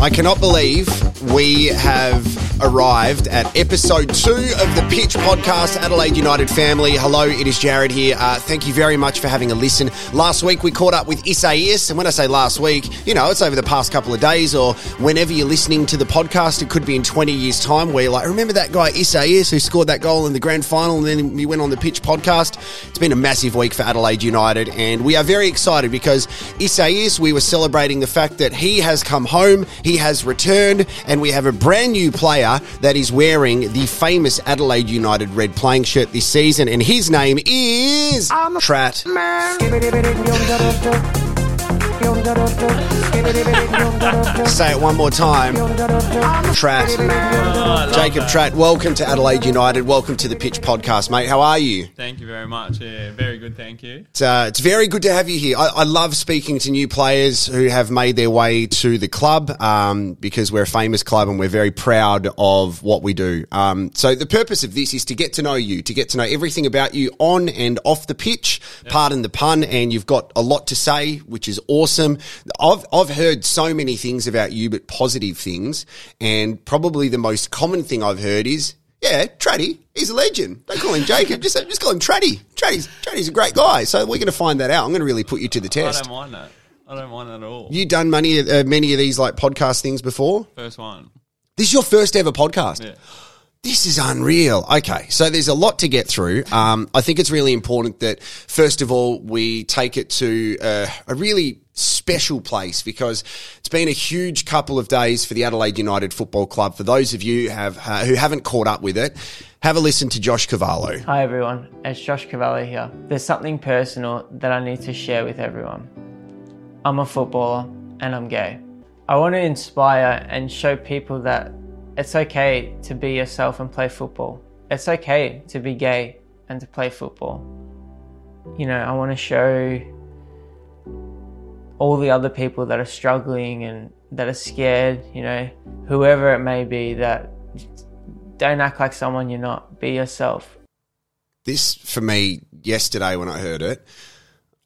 I cannot believe we have arrived at episode two of the Pitch Podcast, Adelaide United family. Hello, it is Jared here. Uh, thank you very much for having a listen. Last week we caught up with Isaias, and when I say last week, you know, it's over the past couple of days or whenever you're listening to the podcast. It could be in 20 years' time where you're like, remember that guy Isaias who scored that goal in the grand final and then he went on the Pitch Podcast? It's been a massive week for Adelaide United, and we are very excited because Isaias, we were celebrating the fact that he has come home, he has returned, and we have a brand new player that is wearing the famous Adelaide United red playing shirt this season, and his name is Tratt. Say it one more time. Tratt. Jacob Tratt, welcome to Adelaide United. Welcome to the Pitch Podcast, mate. How are you? Thank you very much. Yeah, very good. Thank you. It's, uh, it's very good to have you here. I, I love speaking to new players who have made their way to the club um, because we're a famous club and we're very proud of what we do. Um, so the purpose of this is to get to know you, to get to know everything about you on and off the pitch. Pardon the pun, and you've got a lot to say, which is awesome. I've I've heard so many things about you, but positive things, and probably the most common thing I've heard is. Yeah, Tratty, he's a legend. Don't call him Jacob, just just call him Tratty. Tratty's Tratty's a great guy. So we're going to find that out. I'm going to really put you to the test. I don't mind that. I don't mind that at all. You done many uh, many of these like podcast things before? First one. This is your first ever podcast. Yeah. This is unreal. Okay, so there's a lot to get through. Um, I think it's really important that first of all we take it to uh, a really special place because it's been a huge couple of days for the Adelaide United Football Club. For those of you have uh, who haven't caught up with it, have a listen to Josh Cavallo. Hi everyone, it's Josh Cavallo here. There's something personal that I need to share with everyone. I'm a footballer and I'm gay. I want to inspire and show people that it's okay to be yourself and play football. It's okay to be gay and to play football. You know, I want to show all the other people that are struggling and that are scared, you know, whoever it may be, that don't act like someone you're not. Be yourself. this for me yesterday when I heard it.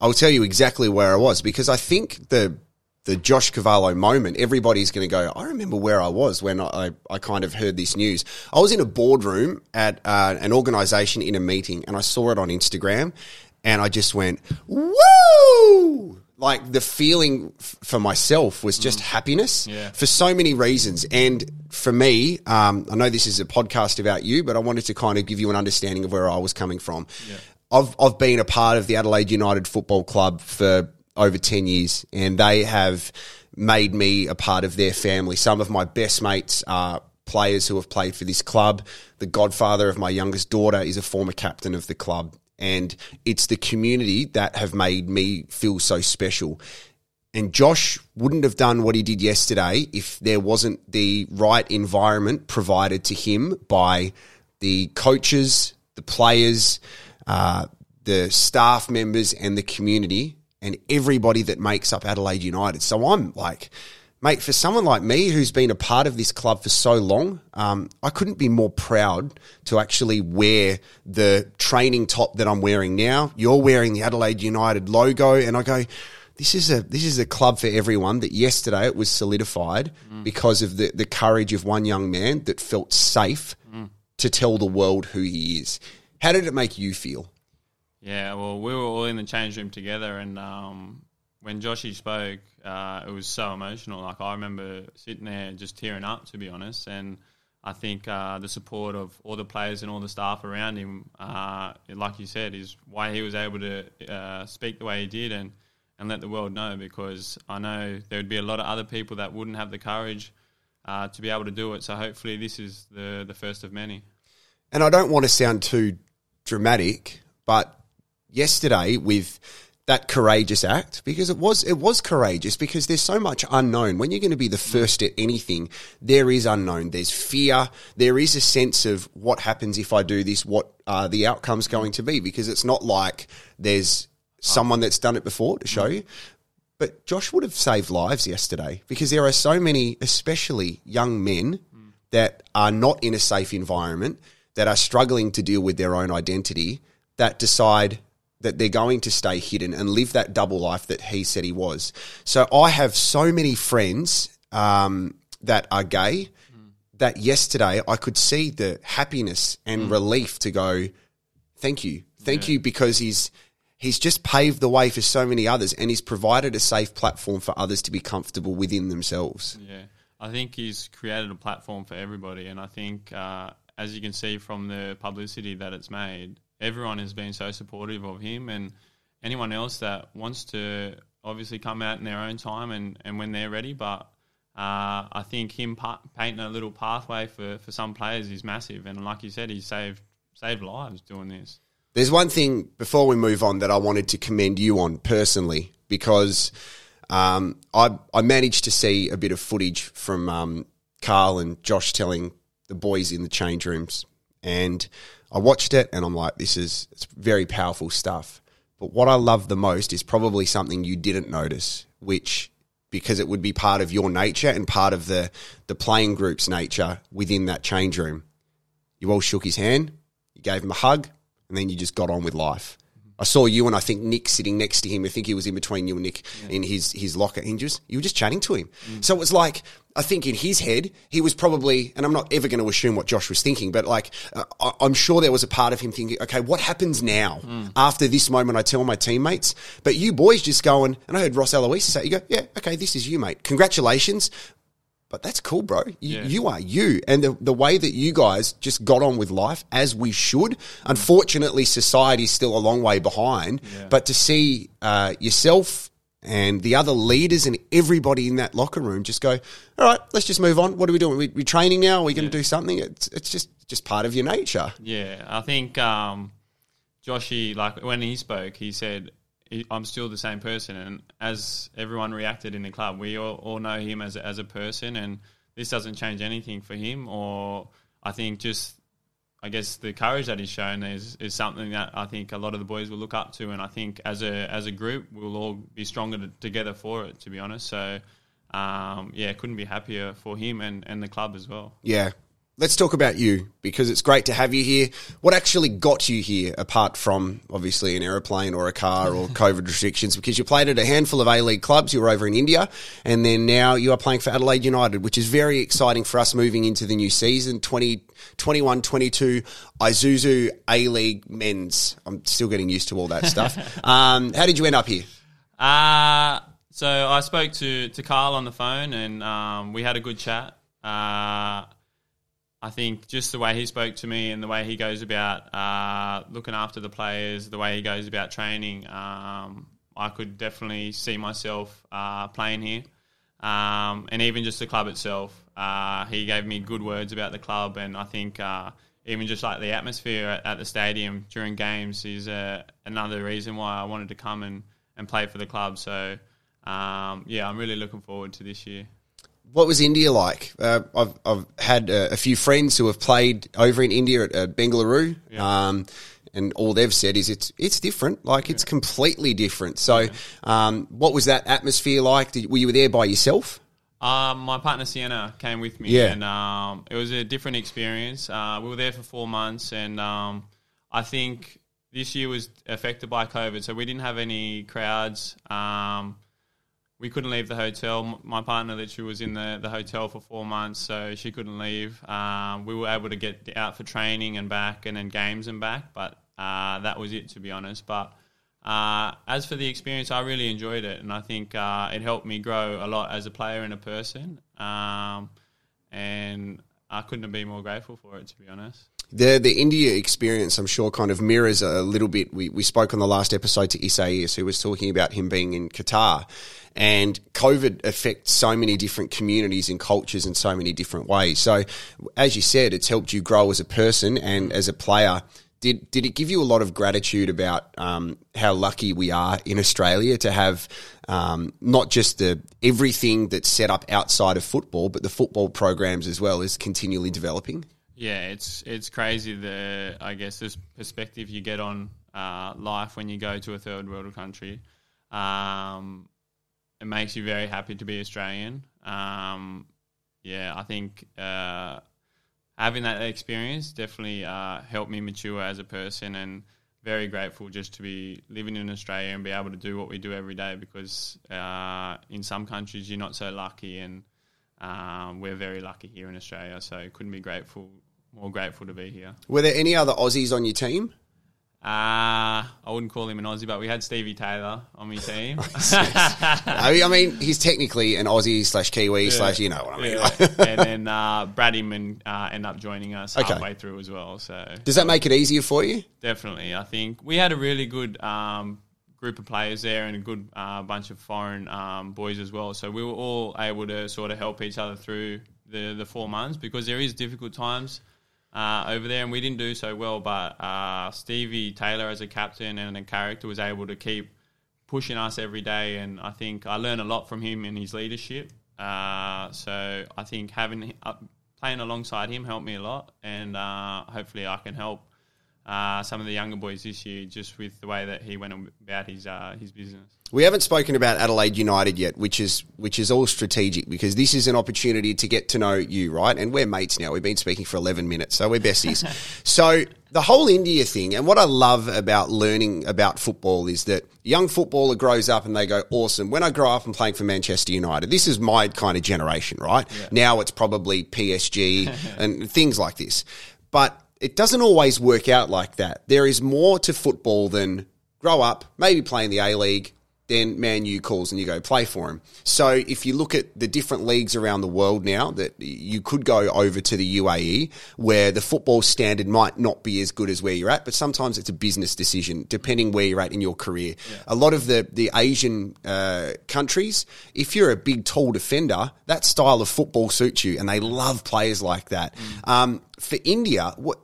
I'll tell you exactly where I was because I think the the Josh Cavallo moment, everybody's going to go. I remember where I was when I, I kind of heard this news. I was in a boardroom at uh, an organisation in a meeting, and I saw it on Instagram, and I just went woo. Like the feeling f- for myself was just happiness Yeah. for so many reasons. And for me, um, I know this is a podcast about you, but I wanted to kind of give you an understanding of where I was coming from. I've, I've been a part of the Adelaide United Football Club for over 10 years, and they have made me a part of their family. Some of my best mates are players who have played for this club. The godfather of my youngest daughter is a former captain of the club. And it's the community that have made me feel so special. And Josh wouldn't have done what he did yesterday if there wasn't the right environment provided to him by the coaches, the players, uh, the staff members, and the community, and everybody that makes up Adelaide United. So I'm like, mate, for someone like me who's been a part of this club for so long, um, I couldn't be more proud to actually wear the training top that I'm wearing now. You're wearing the Adelaide United logo, and I go, this is a this is a club for everyone. That yesterday it was solidified because of the the courage of one young man that felt safe to tell the world who he is. How did it make you feel? Yeah, well, we were all in the change room together, and um, when Joshy spoke, uh, it was so emotional. Like I remember sitting there just tearing up, to be honest. And I think uh, the support of all the players and all the staff around him, uh, like you said, is why he was able to uh, speak the way he did and and let the world know. Because I know there would be a lot of other people that wouldn't have the courage uh, to be able to do it. So hopefully, this is the the first of many. and I don't want to sound too dramatic, but yesterday with that courageous act because it was it was courageous because there's so much unknown. When you're going to be the first at anything there is unknown. There's fear. There is a sense of what happens if I do this what are the outcomes going to be because it's not like there's someone that's done it before to show you. But Josh would have saved lives yesterday because there are so many, especially young men, that are not in a safe environment, that are struggling to deal with their own identity, that decide that they're going to stay hidden and live that double life that he said he was. So I have so many friends um, that are gay, that yesterday I could see the happiness and relief to go, thank you, thank you, because he's he's just paved the way for so many others, and he's provided a safe platform for others to be comfortable within themselves. Yeah, I think he's created a platform for everybody, and I think uh, as you can see from the publicity that it's made, everyone has been so supportive of him, and anyone else that wants to obviously come out in their own time and, and when they're ready. But uh, I think him pa- painting a little pathway for, for some players is massive, and like you said, he's saved saved lives doing this. There's one thing before we move on that I wanted to commend you on personally because um, I I managed to see a bit of footage from um, Carl and Josh telling the boys in the change rooms, and I watched it and I'm like, this is it's very powerful stuff. But what I love the most is probably something you didn't notice, which because it would be part of your nature and part of the the playing group's nature within that change room. You all shook his hand, you gave him a hug, and then you just got on with life. I saw you and I think Nick sitting next to him. I think he was in between you and Nick in his his locker. And you just you were just chatting to him. So it was like I think in his head he was probably, and I'm not ever going to assume what Josh was thinking, but like uh, I- I'm sure there was a part of him thinking, okay, what happens now after this moment? I tell my teammates, but you boys just going, and I heard Ross Eloise say, you go, yeah, okay, this is you, mate. Congratulations. But that's cool, bro. You, Yeah. you are you. And the, the way that you guys just got on with life as we should. Unfortunately, society's still a long way behind. But to see uh, yourself and the other leaders and everybody in that locker room just go, all right, let's just move on. What are we doing? We, we training now? Are we going to do something? It's, it's just, just part of your nature. Yeah, I think um, Joshy, like when he spoke, he said, "He- "I'm still the same person." And as everyone reacted in the club, we all, all know him as as a person, and this doesn't change anything for him. Or I think just, I guess the courage that he's shown is is something that I think a lot of the boys will look up to, and I think as a as a group, we'll all be stronger to, together for it. To be honest, so. Um, yeah, couldn't be happier for him and, and the club as well. Yeah. Let's talk about you because it's great to have you here. What actually got you here, apart from obviously an aeroplane or a car or COVID restrictions? Because you played at a handful of A League clubs. You were over in India, and then now you are playing for Adelaide United, which is very exciting for us moving into the new season 2021 22 Isuzu A League men's. I'm still getting used to all that stuff. um, how did you end up here? Uh, so I spoke to, to Carl on the phone and um, we had a good chat. Uh, I think just the way he spoke to me and the way he goes about uh, looking after the players, the way he goes about training, um, I could definitely see myself uh, playing here. Um, and even just the club itself, uh, he gave me good words about the club, and I think uh, even just like the atmosphere at, at the stadium during games is uh, another reason why I wanted to come and, and play for the club. So um, yeah, I'm really looking forward to this year. What was India like? Uh, I've, I've had uh, a few friends who have played over in India at uh, Bengaluru, um, and all they've said is it's it's different. Like it's completely different. So, um, what was that atmosphere like? Did, were you there by yourself? Um, my partner Sienna came with me, Yeah. and um, it was a different experience. Uh, we were there for four months, and um, I think this year was affected by COVID, so we didn't have any crowds. Um, we couldn't leave the hotel. My partner literally was in the, the hotel for four months, so she couldn't leave. Um, we were able to get out for training and back, and then games and back, but uh, that was it, to be honest. But uh, as for the experience, I really enjoyed it, and I think uh, it helped me grow a lot as a player and a person. Um, and I couldn't have been more grateful for it, to be honest. The the India experience, I'm sure, kind of mirrors a little bit. We we spoke on the last episode to Isaias, who was talking about him being in Qatar, and COVID affects so many different communities and cultures in so many different ways. So, as you said, it's helped you grow as a person and as a player. Did did it give you a lot of gratitude about um, how lucky we are in Australia to have um, not just the everything that's set up outside of football, but the football programs as well is continually developing? Yeah, it's it's crazy the I guess this perspective you get on uh, life when you go to a third world country. Um, it makes you very happy to be Australian. Um, yeah, I think uh, having that experience definitely uh, helped me mature as a person, and very grateful just to be living in Australia and be able to do what we do every day. Because uh, in some countries you're not so lucky, and um, we're very lucky here in Australia. So couldn't be grateful more grateful to be here. Were there any other Aussies on your team? Uh, I wouldn't call him an Aussie, but we had Stevie Taylor on my team. I mean, he's technically an Aussie slash Kiwi slash, you know what I mean. Yeah. and then uh, Brad Inman uh, ended up joining us Okay. halfway through as well. So Does that make it easier for you? definitely, I think we had a really good um, group of players there and a good uh, bunch of foreign um, boys as well. So we were all able to sort of help each other through the the four months because there is difficult times. Uh, over there, and we didn't do so well. But uh, Stevie Taylor, as a captain and a character, was able to keep pushing us every day, and I think I learned a lot from him in his leadership. Uh, so I think having uh, playing alongside him helped me a lot, and uh, hopefully I can help uh, some of the younger boys this year just with the way that he went about his uh, his business. We haven't spoken about Adelaide United yet, which is which is all strategic because this is an opportunity to get to know you, right? And we're mates now. We've been speaking for eleven minutes, so we're besties. so the whole India thing, and what I love about learning about football is that young footballer grows up and they go, "Awesome." When I grow up and playing for Manchester United, this is my kind of generation, right? Now it's probably PSG and things like this, but it doesn't always work out like that. There is more to football than grow up, maybe play in the A League, then Man U calls and you go play for him. So if you look at the different leagues around the world now, that you could go over to the UAE where the football standard might not be as good as where you're at, but sometimes it's a business decision depending where you're at in your career. A lot of the the Asian uh, countries, if you're a big tall defender, that style of football suits you, and they love players like that. Um, for India, what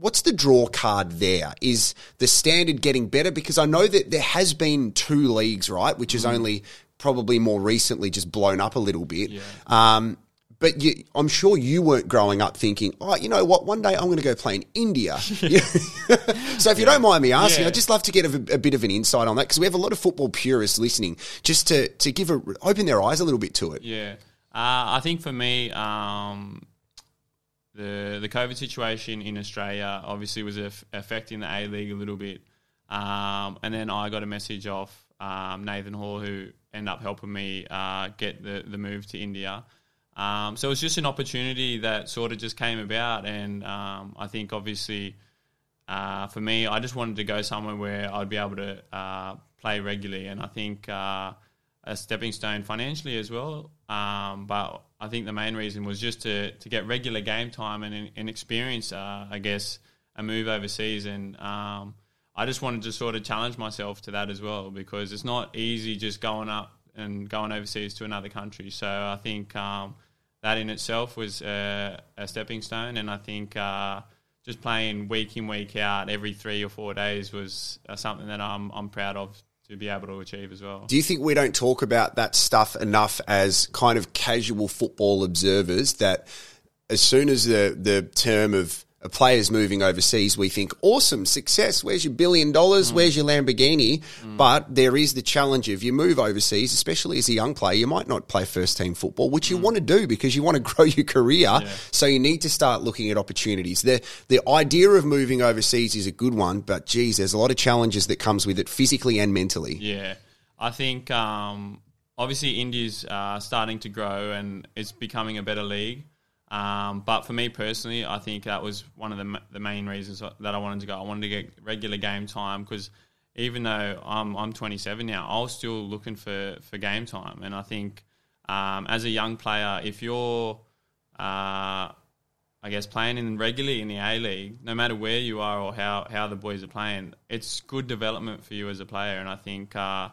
what's the draw card there? Is the standard getting better? Because I know that there has been two leagues, right, which is only probably more recently just blown up a little bit. Um, but you, I'm sure you weren't growing up thinking, oh, you know what? One day I'm going to go play in India. so if you don't mind me asking, Yeah. I'd just love to get a, a bit of an insight on that because we have a lot of football purists listening, just to to give a open their eyes a little bit to it. Yeah, uh, I think for me, um, the the COVID situation in Australia obviously was aff- affecting the A League a little bit, um, and then I got a message off um, Nathan Hall who ended up helping me uh, get the the move to India. Um, so it was just an opportunity that sort of just came about, and um, I think obviously uh, for me, I just wanted to go somewhere where I'd be able to uh, play regularly, and I think uh, a stepping stone financially as well. Um, but I think the main reason was just to, to get regular game time and, and experience, uh, I guess, a move overseas. And um, I just wanted to sort of challenge myself to that as well because it's not easy just going up and going overseas to another country. So I think um, that in itself was a, stepping stone, and I think. Uh, just playing week in week out every three or four days was uh, something that I'm I'm proud of to be able to achieve as well. Do you think we don't talk about that stuff enough as kind of casual football observers that as soon as the, the term of a player's moving overseas, we think, awesome, success, where's your billion dollars, where's your Lamborghini? But there is the challenge of you move overseas, especially as a young player, you might not play first team football, which you want to do because you want to grow your career. So you need to start looking at opportunities. The, the idea of moving overseas is a good one, but geez, there's a lot of challenges that comes with it physically and mentally. Yeah, I think um, obviously India's uh, starting to grow and it's becoming a better league. Um, but for me personally, I think that was one of the, the main reasons that I wanted to go. I wanted to get regular game time because even though I'm, I'm 27 now, I was still looking for, for game time. And I think um, as a young player, if you're, uh, I guess, playing in regularly in the A League, no matter where you are or how, how the boys are playing, it's good development for you as a player. And I think uh,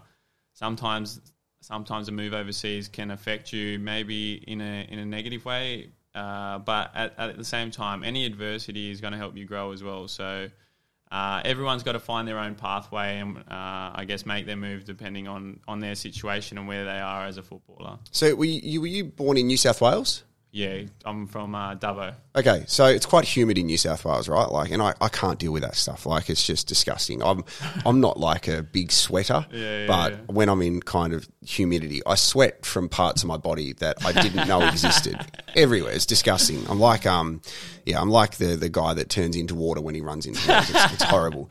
sometimes sometimes a move overseas can affect you maybe in a in a negative way. Uh, but at, at the same time, any adversity is going to help you grow as well. So uh, everyone's got to find their own pathway and uh, I guess make their move depending on, on their situation and where they are as a footballer. So were you, were you born in New South Wales? Yeah, I'm from uh, Dubbo. Okay, so it's quite humid in New South Wales, right? Like, and I, I can't deal with that stuff. Like, it's just disgusting. I'm I'm not like a big sweater, Yeah, yeah, but yeah. when I'm in kind of humidity, I sweat from parts of my body that I didn't know existed everywhere. It's disgusting. I'm like um, yeah, I'm like the the guy that turns into water when he runs into. It's, it's horrible.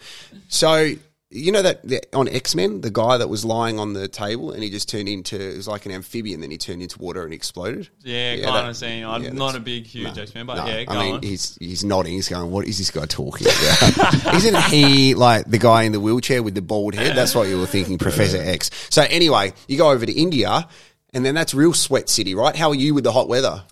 So You know that the, on X Men, the guy that was lying on the table and he just turned into it was like an amphibian. Then he turned into water and exploded. Yeah, Yeah, kind of seeing. I'm yeah, not a big, huge No, X Men, but no. yeah, go I mean, on. he's he's nodding. He's going, "What is this guy talking about?" Isn't he like the guy in the wheelchair with the bald head? That's what you were thinking, Professor X. So anyway, you go over to India, and then that's real sweat city, right? How are you with the hot weather?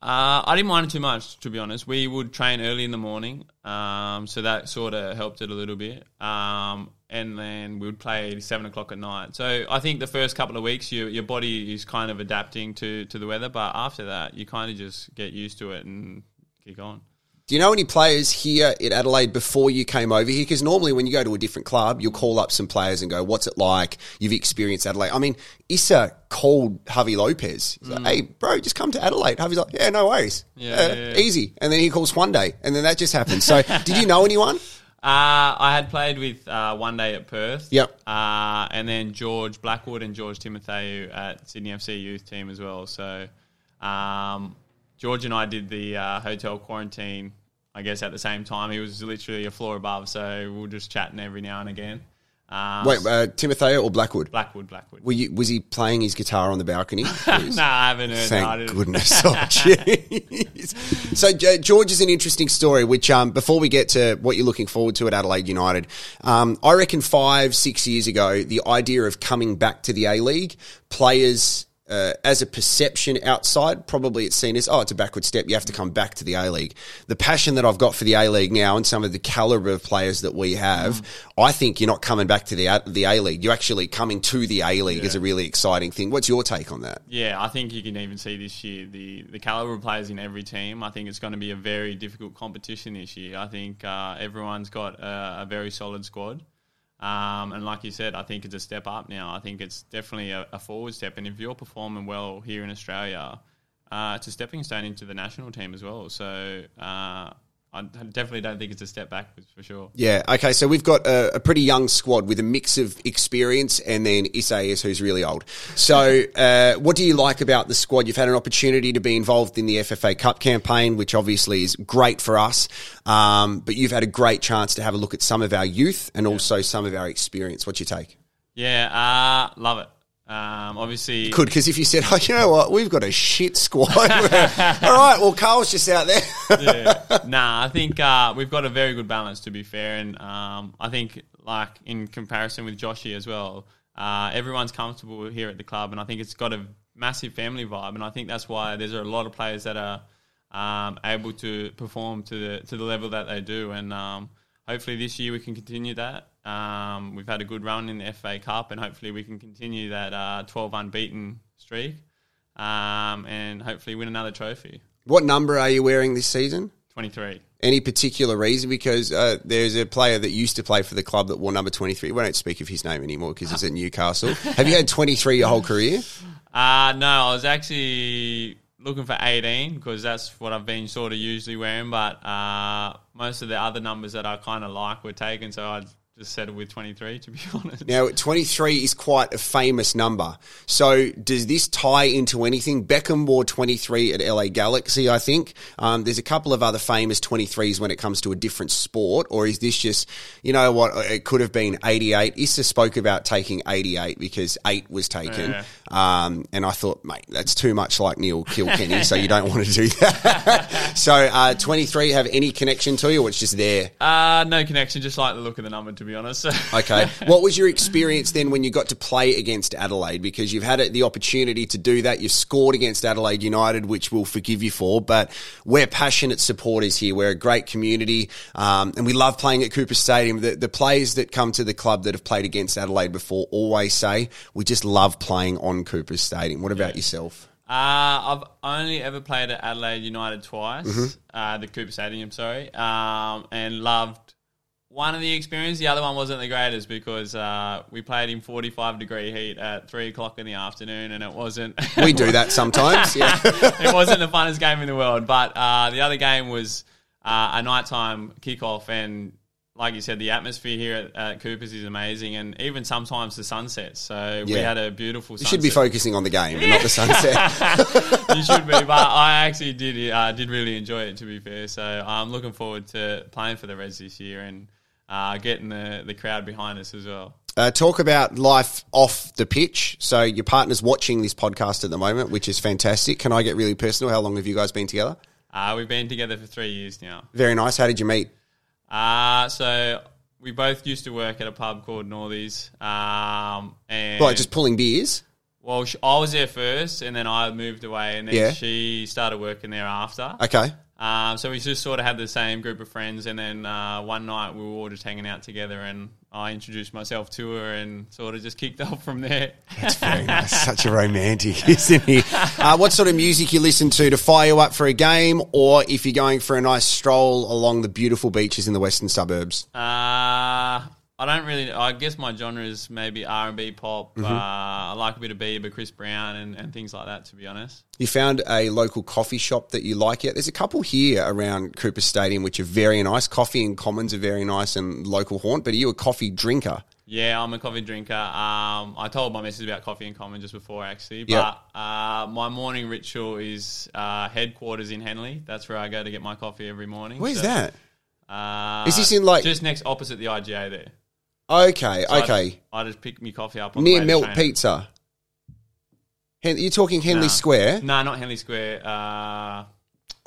Uh, I didn't mind it too much, to be honest. We would train early in the morning, um, so that sort of helped it a little bit. Um, and then we would play seven o'clock at night. So I think the first couple of weeks, your your body is kind of adapting to to the weather, but after that, you kind of just get used to it and kick on. Do you know any players here at Adelaide before you came over here? Because normally when you go to a different club, you'll call up some players and go, "What's it like? You've experienced Adelaide." I mean, Issa called Javi Lopez. He's like, "Hey, bro, just come to Adelaide." Javi's like, "Yeah, no worries, Yeah, Uh, yeah, yeah. easy." And then he calls one day, and then that just happened. So, did you know anyone? Uh, I had played with uh, Juande at Perth. Yep. Uh, and then George Blackwood and George Timotheou at Sydney FC youth team as well. So um, George and I did the uh, hotel quarantine, I guess, at the same time. He was literally a floor above, so we were just chatting every now and again. Uh, Wait, uh, Timotheou or Blackwood? Blackwood, Blackwood. Were you, was he playing his guitar on the balcony? no, I haven't heard that. Thank didn't- goodness. Oh, jeez. so, Ge- George is an interesting story, which, um, before we get to what you're looking forward to at Adelaide United, um, I reckon five, six years ago, the idea of coming back to the A League, players, uh, as a perception outside, probably it's seen as, oh, it's a backward step. You have to come back to the A League. The passion that I've got for the A League now and some of the caliber of players that we have, I think you're not coming back to the A- the A League. You're actually coming to the A League is a really exciting thing. What's your take on that? Yeah, I think you can even see this year the the caliber of players in every team. I think it's going to be a very difficult competition this year. I think uh, everyone's got a, a very solid squad, um, and like you said, I think it's a step up now. I think it's definitely a, a forward step. And if you're performing well here in Australia, uh, it's a stepping stone into the national team as well. So. Uh, I definitely don't think it's a step backwards for sure. Yeah. Okay. So we've got a, a pretty young squad with a mix of experience and then Isaias, who's really old. So, uh, what do you like about the squad? You've had an opportunity to be involved in the FFA Cup campaign, which obviously is great for us. Um, but you've had a great chance to have a look at some of our youth and also some of our experience. What's your take? Yeah, uh, love it. Um, obviously, Good, because if you said, "Oh, you know what, we've got a shit squad," all right. Well, Carl's just out there. yeah. Nah, I think uh, we've got a very good balance to be fair, and um, I think like in comparison with Joshy as well, uh, everyone's comfortable here at the club, and I think it's got a massive family vibe, and I think that's why there's a lot of players that are um, able to perform to the to the level that they do, and um, hopefully this year we can continue that. Um, we've had a good run in the FA Cup, and hopefully we can continue that uh, 12 unbeaten streak, um, and hopefully win another trophy. what number are you wearing this season? 23. Any particular reason? Because uh, there's a player that used to play for the club that wore number 23. We don't speak of his name anymore because he's at Newcastle. Have you had 23 your whole career? Uh, no, I was actually looking for 18 because that's what I've been sort of usually wearing. But uh, most of the other numbers that I kind of like were taken, so I just settled with 23 to be honest. Now, 23 is quite a famous number. So, does this tie into anything? Beckham wore 23 at LA Galaxy, I think. Um, there's a couple of other famous 23s when it comes to a different sport, or is this just, you know what, it could have been 88. Issa spoke about taking 88 because 8 was taken. Yeah. Um, and I thought, mate, that's too much like Neil Kilkenny, so you don't want to do that. so, uh, 23 have any connection to you, or it's just there? Uh, no connection, just like the look of the number to be honest. Okay. what was your experience then when you got to play against Adelaide? Because you've had the opportunity to do that. You've scored against Adelaide United, which we'll forgive you for. But we're passionate supporters here. We're a great community, um, and we love playing at Coopers Stadium. The, the players that come to the club that have played against Adelaide before always say we just love playing on Coopers Stadium. What about yourself? Uh, I've only ever played at Adelaide United twice, Mm-hmm. uh, the Coopers Stadium, sorry, um, and loved one of the experience. The other one wasn't the greatest because uh, we played in 45 degree heat at 3 o'clock in the afternoon and it wasn't. We do that sometimes. Yeah. it wasn't the funnest game in the world, but uh, the other game was uh, a nighttime kickoff and like you said, the atmosphere here at, at Cooper's is amazing, and even sometimes the sunsets. So we had a beautiful. You should be focusing on the game and not the sunset. you should be, but I actually did uh, did really enjoy it. To be fair, so I'm looking forward to playing for the Reds this year, and uh, getting the, the crowd behind us as well. Uh, talk about life off the pitch. So your partner's watching this podcast at the moment, which is fantastic. Can I get really personal? How long have you guys been together? Uh, we've been together for three years now. Very nice. How did you meet? Uh, so we both used to work at a pub called Northies. Um, and Like just pulling beers? well, sh I was there first, and then I moved away, and then Yeah. she started working there after. Okay. Um, so we just sort of had the same group of friends, and then uh, one night we were all just hanging out together, and I introduced myself to her, and sort of just kicked off from there. That's very nice. Such a romantic, isn't he? Uh, what sort of music you listen to to fire you up for a game, or if you're going for a nice stroll along the beautiful beaches in the western suburbs? Uh, I don't really. I guess my genre is maybe R and B pop. Mm-hmm. Uh, I like a bit of Bieber, Chris Brown, and, and things like that. To be honest, You found a local coffee shop that you like yet? There's a couple here around Coopers Stadium which are very nice. Coffee and Commons are very nice and local haunt. But are you a coffee drinker? yeah, I'm a coffee drinker. Um, I told my missus about coffee in common just before actually, but uh, my morning ritual is uh, headquarters in Henley. That's where I go to get my coffee every morning. Where's So, that? Uh, Is this in, like- just next opposite the IGA there? Okay, So okay. I just pick my coffee up on the Near way to Melt. Pizza. Hen- you're talking Henley Nah. Square? No, not Henley Square. Uh,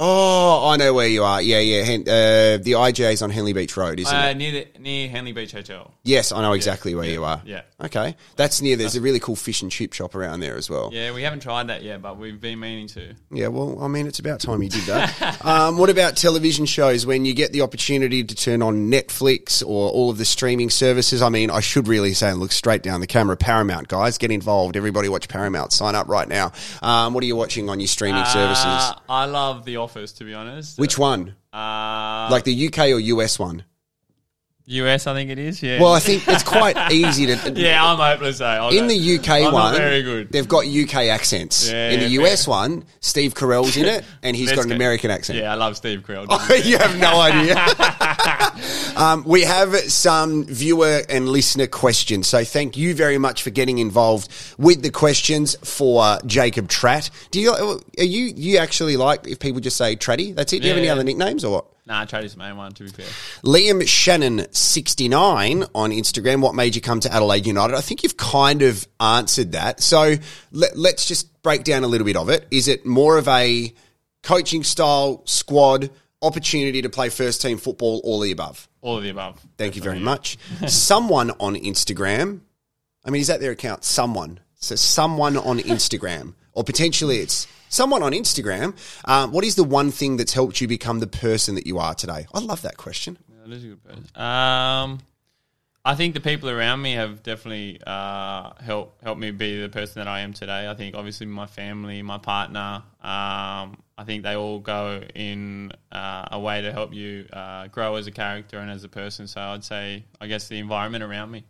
Oh, I know where you are. Yeah, yeah. Hen- uh, the IJ's on Henley Beach Road, isn't uh, it? near the, near Henley Beach Hotel. Yes, I know exactly where you are. yeah. Okay. That's near, there's a really cool fish and chip shop around there as well. Yeah, we haven't tried that yet, but we've been meaning to. Yeah, well, I mean, it's about time you did that. um, what about television shows when you get the opportunity to turn on Netflix or all of the streaming services? I mean, I should really say and look straight down the camera. Paramount, guys, get involved. Everybody watch Paramount. Sign up right now. Um, what are you watching on your streaming services? Uh, I love The Office, to be honest. Which one? Uh, Like the UK or US one? US, I think it is. Yeah. Well, I think it's quite easy to. yeah, I'm hopeless though. I'll In the UK I'm one, very good. they've got UK accents. Yeah, in the yeah, US one, Steve Carell's in it, and he's got an American accent. Yeah, I love Steve Carell. you have no idea. um, we have some viewer and listener questions. So thank you very much for getting involved with the questions for Jacob Tratt. Do you are you you actually like if people just say Tratty? That's it. Do you have any other nicknames or what? Nah, the main one. To be fair, Liam Shannon sixty nine on Instagram. What made you come to Adelaide United? I think you've kind of answered that. So let, let's just break down a little bit of it. Is it more of a coaching style squad opportunity to play first team football, all the above? all of the above. Thank you very much. someone on Instagram. I mean, is that their account? Someone. So someone on Instagram, or potentially it's someone on Instagram. Um, what is the one thing that's helped you become the person that you are today? I love that question. Yeah, that is a good person. Um, I think the people around me have definitely uh, helped helped me be the person that I am today. I think obviously my family, my partner. Um, I think they all go in uh, a way to help you uh, grow as a character and as a person. So I'd say, I guess, the environment around me.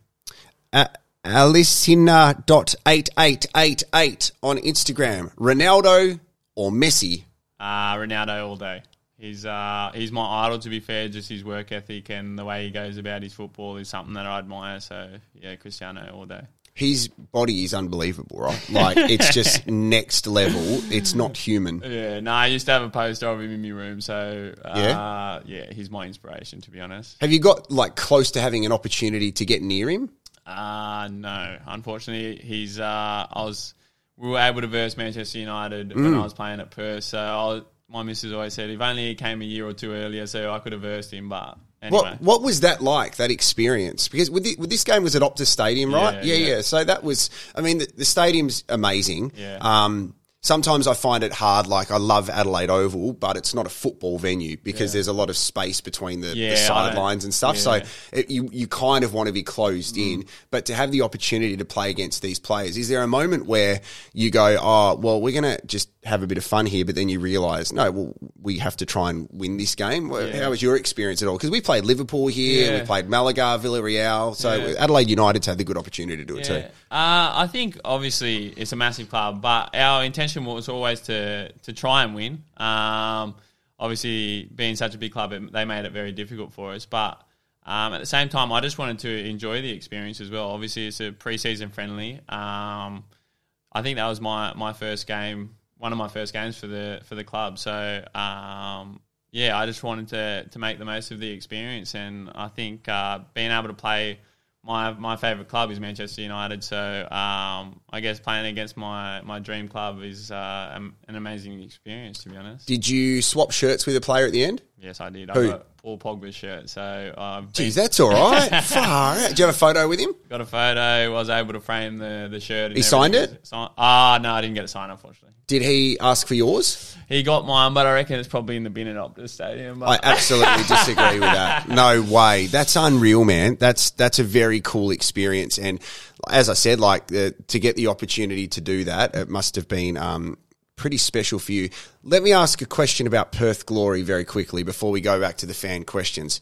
Uh, Alicina.8888 on Instagram. Ronaldo or Messi? Uh, Ronaldo all day. He's uh, he's my idol. To be fair, just his work ethic and the way he goes about his football is something that I admire. So yeah, Cristiano all day. His body is unbelievable, right? Like it's just next level. It's not human. Yeah, no, I used to have a poster of him in my room. So uh, Yeah? yeah, he's my inspiration. To be honest, Have you got like close to having an opportunity to get near him? Uh, no, unfortunately, he's. Uh, I was. We were able to verse Manchester United Mm. when I was playing at Perth. So I was, my missus always said, if only he came a year or two earlier, so I could have versed him. But anyway, What What was that like? That experience? Because with, the, with this game was at Optus Stadium, right? Yeah, Yeah, yeah. yeah. So that was. I mean, the, the stadium's amazing. Yeah. Um, sometimes I find it hard. Like I love Adelaide Oval, but it's not a football venue because there's a lot of space between the, Yeah, the sidelines and stuff. So it, you you kind of want to be closed in, mm. but to have the opportunity to play against these players, is there a moment where you go, oh, well, we're gonna just have a bit of fun here, but then you realise, no, well, we have to try and win this game. Yeah. How was your experience at all? Because we played Liverpool here, we played Malaga, Villarreal. So Yeah. Adelaide United's had the good opportunity to do it Yeah. too. Uh, I think obviously it's a massive club, but our intention was always to to try and win. Um, obviously, being such a big club, it, they made it very difficult for us. But um, at the same time, I just wanted to enjoy the experience as well. Obviously, it's a preseason friendly. Um, I think that was my, my first game, one of my first games for the for the club. So um, yeah, I just wanted to to make the most of the experience, and I think uh, being able to play my my favourite club is Manchester United. So um, I guess playing against my, my dream club is uh, an amazing experience. To be honest, did you swap shirts with a player at the end? Yes, I did. Who? I got Paul Pogba's shirt. So I've Jeez, that's all right. Far out. Do you have a photo with him? Got a photo. I was able to frame the the shirt. He signed it. Ah, no, I didn't get it signed. Unfortunately. Did he ask for yours? He got mine, but I reckon it's probably in the bin at Optus Stadium. But. I absolutely disagree with that. No way. That's unreal, man. That's that's a very cool experience, and as I said, like uh, to get the opportunity to do that, it must have been um, pretty special for you. Let me ask a question about Perth Glory very quickly before we go back to the fan questions.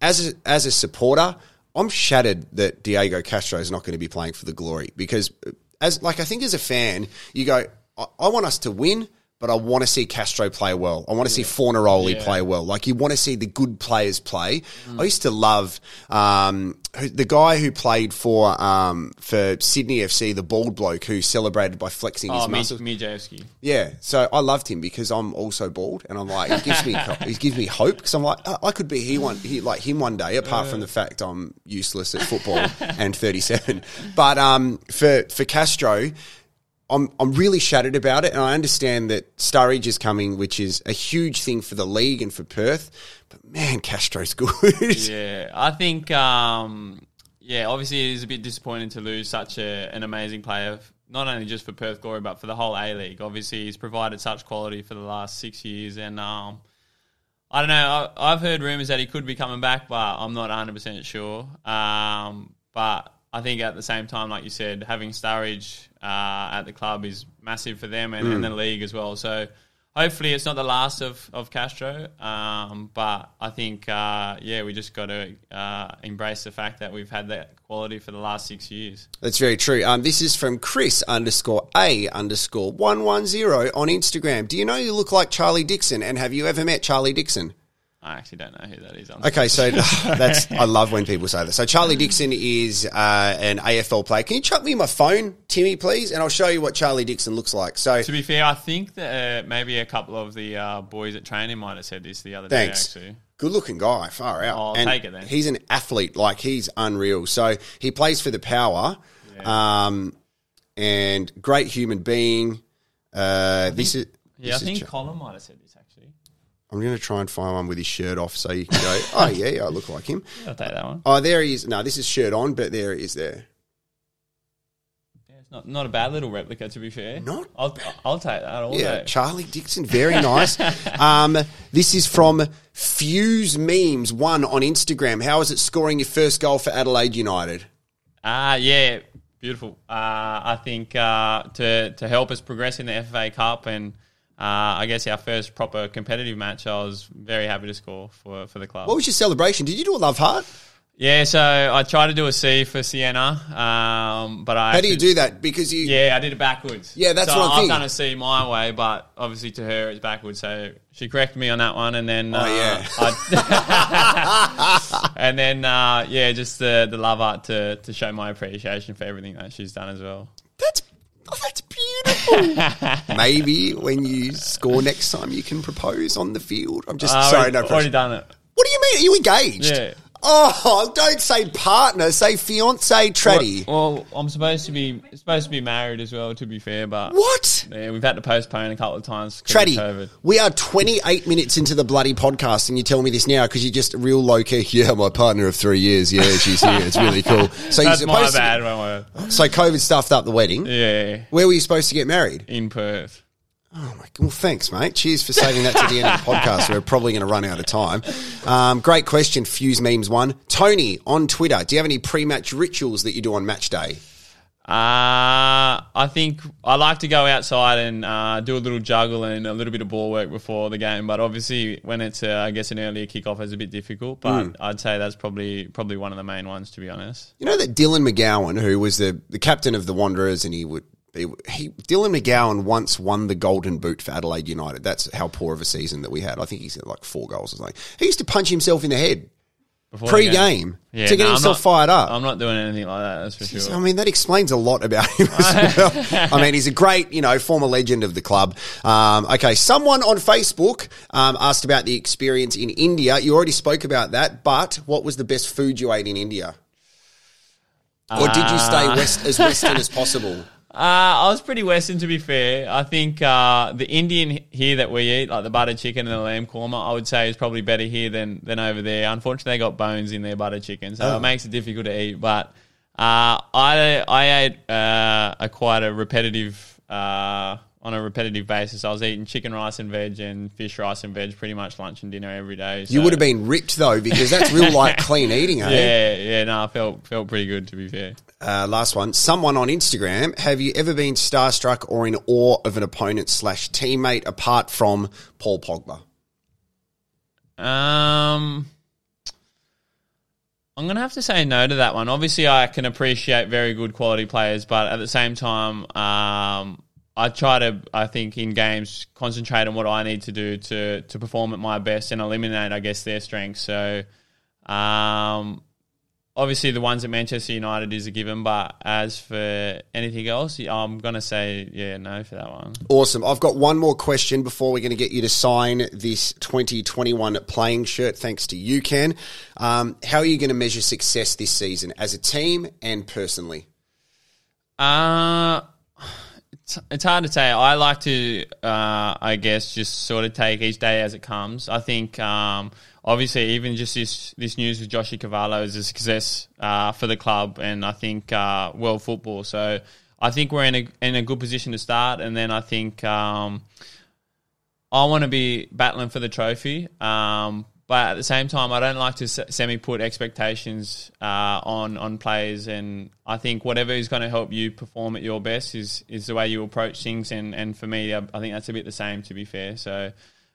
As a, as a supporter, I'm shattered that Diego Castro is not going to be playing for the Glory because, as like I think as a fan, you go, I, I want us to win but I want to see Castro play well. I want to see Fornaroli yeah. play well. Like you want to see the good players play. Mm. I used to love um, the guy who played for um, for Sydney FC, the bald bloke who celebrated by flexing his oh, muscles. Mijewski. Yeah, so I loved him because I'm also bald, and I'm like, it gives me it gives me hope because I'm like, I could be he one he, like him one day. Apart from the fact I'm useless at football and 37, but um, for for Castro I'm I'm really shattered about it, and I understand that Sturridge is coming, which is a huge thing for the league and for Perth. But man, Castro's good. yeah, I think. Um, yeah, obviously it is a bit disappointing to lose such a, an amazing player, not only just for Perth Glory but for the whole A League. Obviously, he's provided such quality for the last six years, and um, I don't know. I, have heard rumours that he could be coming back, but I'm not 100 percent sure. Um, but I think at the same time, like you said, having Sturridge uh, at the club is massive for them and, mm. and, the league as well. So hopefully it's not the last of, of Castro. Um, but I think, uh, yeah, we just got to uh, embrace the fact that we've had that quality for the last six years. That's very true. Um, this is from Chris underscore A underscore 110 on Instagram. Do you know you look like Charlie Dixon and have you ever met Charlie Dixon? I actually don't know who that is. Okay, so that's I love when people say that. So Charlie Dixon is uh, an AFL player. Can you chuck me my phone, Timmy, please, and I'll show you what Charlie Dixon looks like. So to be fair, I think that uh, maybe a couple of the uh, boys at training might have said this the other thanks. day. Actually, good looking guy, far out. I'll and take it then. He's an athlete, like he's unreal. So he plays for the Power, yeah. um, and great human being. Uh, this is. Yeah, this I think Ch- Colin might have said. I'm going to try and find one with his shirt off so you can go, oh, yeah, yeah, I look like him. I'll take that one. Oh, there he is. No, this is shirt on, but there he is there. Yeah, it's not, not a bad little replica, to be fair. Not? I'll, I'll take that all Yeah, day. Charlie Dixon, very nice. um, this is from Fuse Memes One on Instagram. How is it scoring your first goal for Adelaide United? Ah, uh, yeah, beautiful. Uh, I think uh, to to help us progress in the FA Cup and I guess our first proper competitive match, I was very happy to score for, for the club. What was your celebration? Did you do a love heart? Yeah, so I tried to do a C for Sienna, um, but I. How do you do that? Because you. Yeah, I did it backwards. Yeah, that's so what I'm I've thinking. done a C my way, but obviously to her it's backwards. So she corrected me on that one, and then. Oh uh, yeah. and then uh, yeah, just the the love art to to show my appreciation for everything that she's done as well. That's oh, that's beautiful. Maybe when you score next time, you can propose on the field. I'm just uh, sorry, no pressure. Already done it. What do you mean? Are you engaged? Yeah. Oh, don't say partner, say fiance Tratty. Well, well, I'm supposed to be supposed to be married as well. To be fair, but what? Yeah, we've had to postpone a couple of times. Tratty, we are 28 minutes into the bloody podcast, and you tell me this now because you're just real low key. Yeah, my partner of three years. Yeah, she's here. It's really cool. So That's you're supposed my bad. To, my so COVID stuffed up the wedding. Yeah. Where were you supposed to get married? In Perth. Oh my! God. Well, thanks, mate. Cheers for saving that to the end of the podcast. We're probably going to run out of time. Um, great question, Fuse Memes One. Tony on Twitter. Do you have any pre-match rituals that you do on match day? Uh, I think I like to go outside and uh, do a little juggle and a little bit of ball work before the game. But obviously, when it's uh, I guess an earlier kickoff, it's a bit difficult. But mm. I'd say that's probably probably one of the main ones, to be honest. You know that Dylan McGowan, who was the the captain of the Wanderers, and he would he, he, Dylan McGowan once won the Golden Boot for Adelaide United. That's how poor of a season that we had. I think he's like four goals or something. He used to punch himself in the head. Before pre-game Yeah, to get no, himself not- fired up. I'm not doing anything like that. That's for sure. I mean, that explains a lot about him as well. I mean, he's a great, you know, former legend of the club. Um, okay, someone on Facebook um, asked about the experience in India. You already spoke about that, but what was the best food you ate in India? Or did you stay Uh, west, as western as possible? Uh, I was pretty Western, to be fair. I think uh, the Indian here that we eat, like the butter chicken and the lamb korma, I would say is probably better here than, than over there. Unfortunately, they got bones in their butter chicken, so Oh. it makes it difficult to eat. But uh, I I ate uh, a quite a repetitive uh, on a repetitive basis. I was eating chicken rice and veg and fish rice and veg pretty much lunch and dinner every day. You would have been ripped though, because that's real like clean eating, eh? Yeah, yeah, no, I felt felt pretty good to be fair. Uh, last one. Someone on Instagram. Have you ever been starstruck or in awe of an opponent slash teammate apart from Paul Pogba? Um, I'm gonna have to say no to that one. Obviously, I can appreciate very good quality players, but at the same time, um, I try to, I think, in games, concentrate on what I need to do to to perform at my best and eliminate, I guess, their strengths. So, um, obviously, the ones at Manchester United is a given, but as for anything else, I'm gonna say yeah, no for that one. Awesome. I've got one more question before we're going to get you to sign this 2021 playing shirt, thanks to you, Ken. Um, how are you going to measure success this season as a team and personally? Uh, it's, it's hard to say. I like to, uh, I guess, just sort of take each day as it comes. I think, um, obviously, even just this this news with Joshi Cavallo is a success uh, for the club, and I think uh, world football. So I think we're in a in a good position to start, and then I think. Um, I want to be battling for the trophy, um, but at the same time, I don't like to semi put expectations uh, on on players. And I think whatever is going to help you perform at your best is is the way you approach things. And, and for me, I, I think that's a bit the same. To be fair, so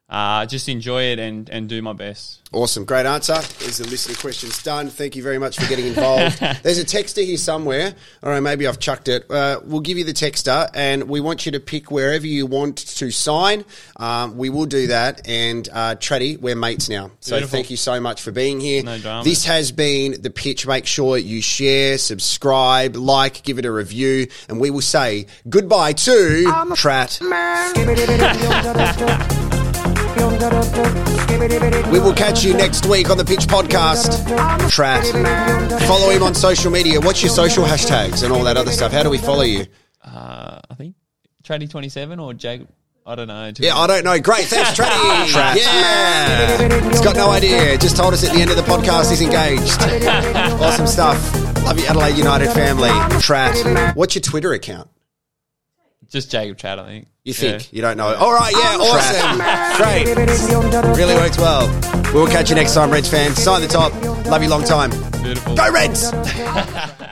uh, just enjoy it and, and do my best. Awesome. Great answer. Is the listener questions done. Thank you very much for getting involved. There's a Texta here somewhere. All right, maybe I've chucked it. Uh, we'll give you the Texta and we want you to pick wherever you want to sign. Um, we will do that. And uh, Tratty, we're mates now. So Beautiful. thank you so much for being here. No drama. This has been The Pitch. Make sure you share, subscribe, like, give it a review. And we will say goodbye to Tratt. We will catch you next week on the Pitch Podcast. Tratt. Follow him on social media. What's your social hashtags and all that other stuff? How do we follow you? Uh, I think Trading twenty seven or Jake. I don't know. Yeah, I don't know. Great. Thanks, Tratty. Tratt. Yeah. He's got no idea. Just told us at the end of the podcast he's engaged. awesome stuff. Love you, Adelaide United family. Tratt. What's your Twitter account? Just Jacob Tratt. I think You think? Yeah. You don't know. All right, yeah, awesome. Great. Really works well. We will catch you next time, Reds fans. Sign the top. Love you long time. Beautiful. Go Reds!